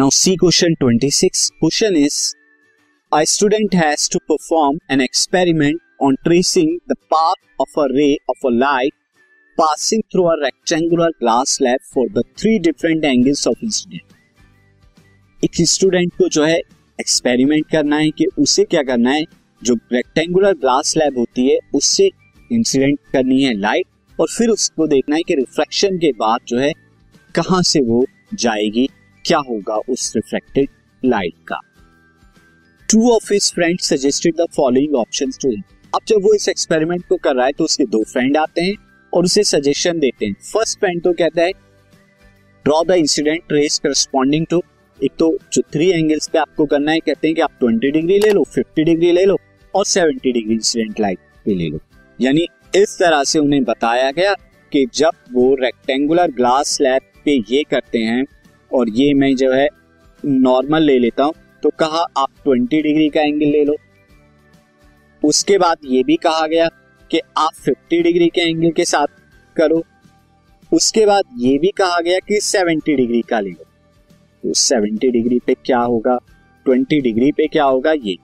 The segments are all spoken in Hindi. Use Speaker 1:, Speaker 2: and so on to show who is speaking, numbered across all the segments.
Speaker 1: Now C question 26 question is a student has to perform an experiment on tracing the path of a ray of a light passing through a rectangular glass slab for the three different angles of incident एक स्टूडेंट को जो है एक्सपेरिमेंट करना है कि उसे क्या करना है? जो रेक्टेंगुलर ग्लास स्लैब होती है, उससे इंसिडेंट करनी है लाइट और फिर उसको देखना है कि रिफ्लेक्शन के बाद जो है कहाँ से वो जाएगी? क्या होगा उस रिफ्लेक्टेड लाइट का? Two of his friend suggested the following options to him अब जब वो इस एक्सपेरिमेंट को कर रहा है तो उसके दो फ्रेंड आते हैं और उसे सजेशन देते हैं। फ़र्स्ट फ्रेंड तो कहता है draw the incident trace corresponding to एक तो जो थ्री एंगल्स पे आपको करना है, कहते हैं कि आप 20 डिग्री ले लो 50 डिग्री ले लो और 70 डिग्री इंसिडेंट लाइट पे ले लो। यानी इस तरह से उन्हें बताया गया कि जब वो रेक्टेंगुलर ग्लास स्लैब पे ये करते हैं और ये मैं जो है नॉर्मल ले लेता हूँ। तो कहा, आप 20 डिग्री का एंगल ले लो। उसके बाद ये भी कहा गया कि आप 50 डिग्री के एंगल के साथ करो। उसके बाद ये भी कहा गया कि 70 डिग्री का ले लो। तो 70 डिग्री पे क्या होगा? 20 डिग्री पे क्या होगा? ये।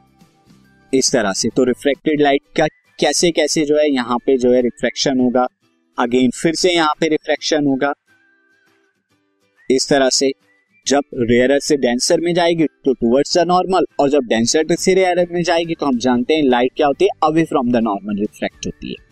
Speaker 1: इस तरह से। तो रिफ्लेक्टेड लाइट का कैसे कैसे जो है यहाँ पे जो है रिफ्लेक्शन होगा। अगेन फिर से यहाँ पे रिफ्लेक्शन होगा। इस तरह से, जब रेयर से डेंसर में जाएगी तो टूवर्ड्स द नॉर्मल और जब डेंसर से रेयर में जाएगी तो हम जानते हैं लाइट क्या होती है? Away from the normal reflect होती है।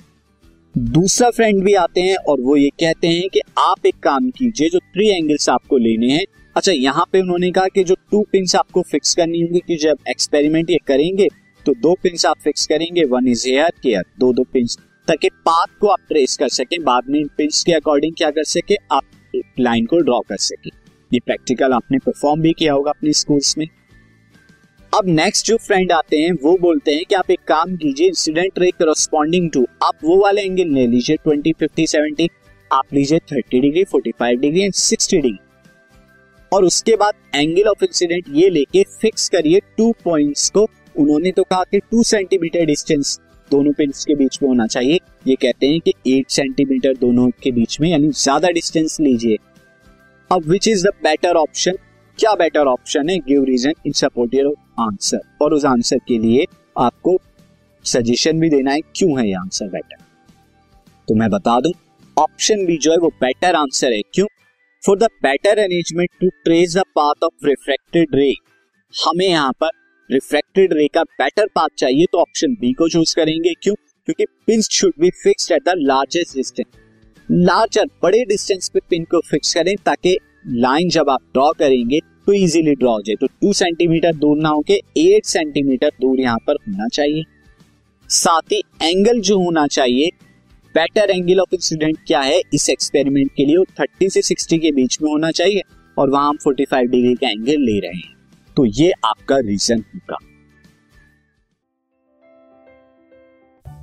Speaker 1: दूसरा फ्रेंड भी आते हैं, और वो ये कहते हैं कि आप एक काम कीजिए, जो थ्री एंगल्स आपको लेने हैं। अच्छा यहाँ पे उन्होंने कहा कि जो टू पिंस आपको फिक्स करनी होगी, कि जब एक्सपेरिमेंट ये करेंगे तो दो पिंस आप फिक्स करेंगे वन इज़ हेयर केयर दो दो पिंस ताकि पाथ को आप ट्रेस कर सके, बाद में पिंस के अकॉर्डिंग क्या कर सके, आप लाइन को ड्रॉ कर सके। ये प्रैक्टिकल आपने परफॉर्म भी किया होगा अपने स्कूल्स में। अब नेक्स्ट जो फ्रेंड आते हैं, वो बोलते हैं कि आप एक काम कीजिए इंसिडेंट रे करस्पॉन्डिंग टू आप वो वाले एंगल ले लीजिए ट्वेंटी फिफ्टी सेवेंटी आप लीजिए thirty degree forty five degree and sixty degree और उसके बाद एंगल ऑफ़ इंसिडेंट ये लेके फिक्स करिए टू पॉइंट्स को। उन्होंने तो कहा कि टू सेंटीमीटर डिस्टेंस दोनों पिंस के बीच में होना चाहिए। ये कहते हैं कि एट सेंटीमीटर दोनों के बीच में, यानी ज़्यादा डिस्टेंस लीजिए। अब which is the better option क्या बेटर ऑप्शन है? Give reason in support your answer और उस आंसर के लिए आपको सजेशन भी देना है, क्यों है ये आंसर बेटर तो मैं बता दूँ ऑप्शन बी जो है वो बेटर आंसर है। क्यों? For the better arrangement to trace the path of reflected ray हमें यहाँ पर रिफ्लेक्टेड रे का बेटर पाथ चाहिए तो ऑप्शन बी को चूज़ करेंगे। क्यों? क्योंकि pin should be fixed at the largest distance larger बड़े डिस्टेंस पे पिन को फिक्स करें ताकि लाइन जब आप ड्रॉ करेंगे तो इजीली ड्रॉ हो जाए। तो टू सेंटीमीटर दूर ना होके एट सेंटीमीटर दूर यहाँ पर होना चाहिए। साथ ही एंगल जो होना चाहिए बेटर एंगल ऑफ़ इंसिडेंट क्या है? इस एक्सपेरिमेंट के लिए थर्टी से सिक्सटी के बीच में होना चाहिए और वहाँ हम फोर्टी फाइव डिग्री का एंगल ले रहे हैं। तो ये आपका रीजन होगा।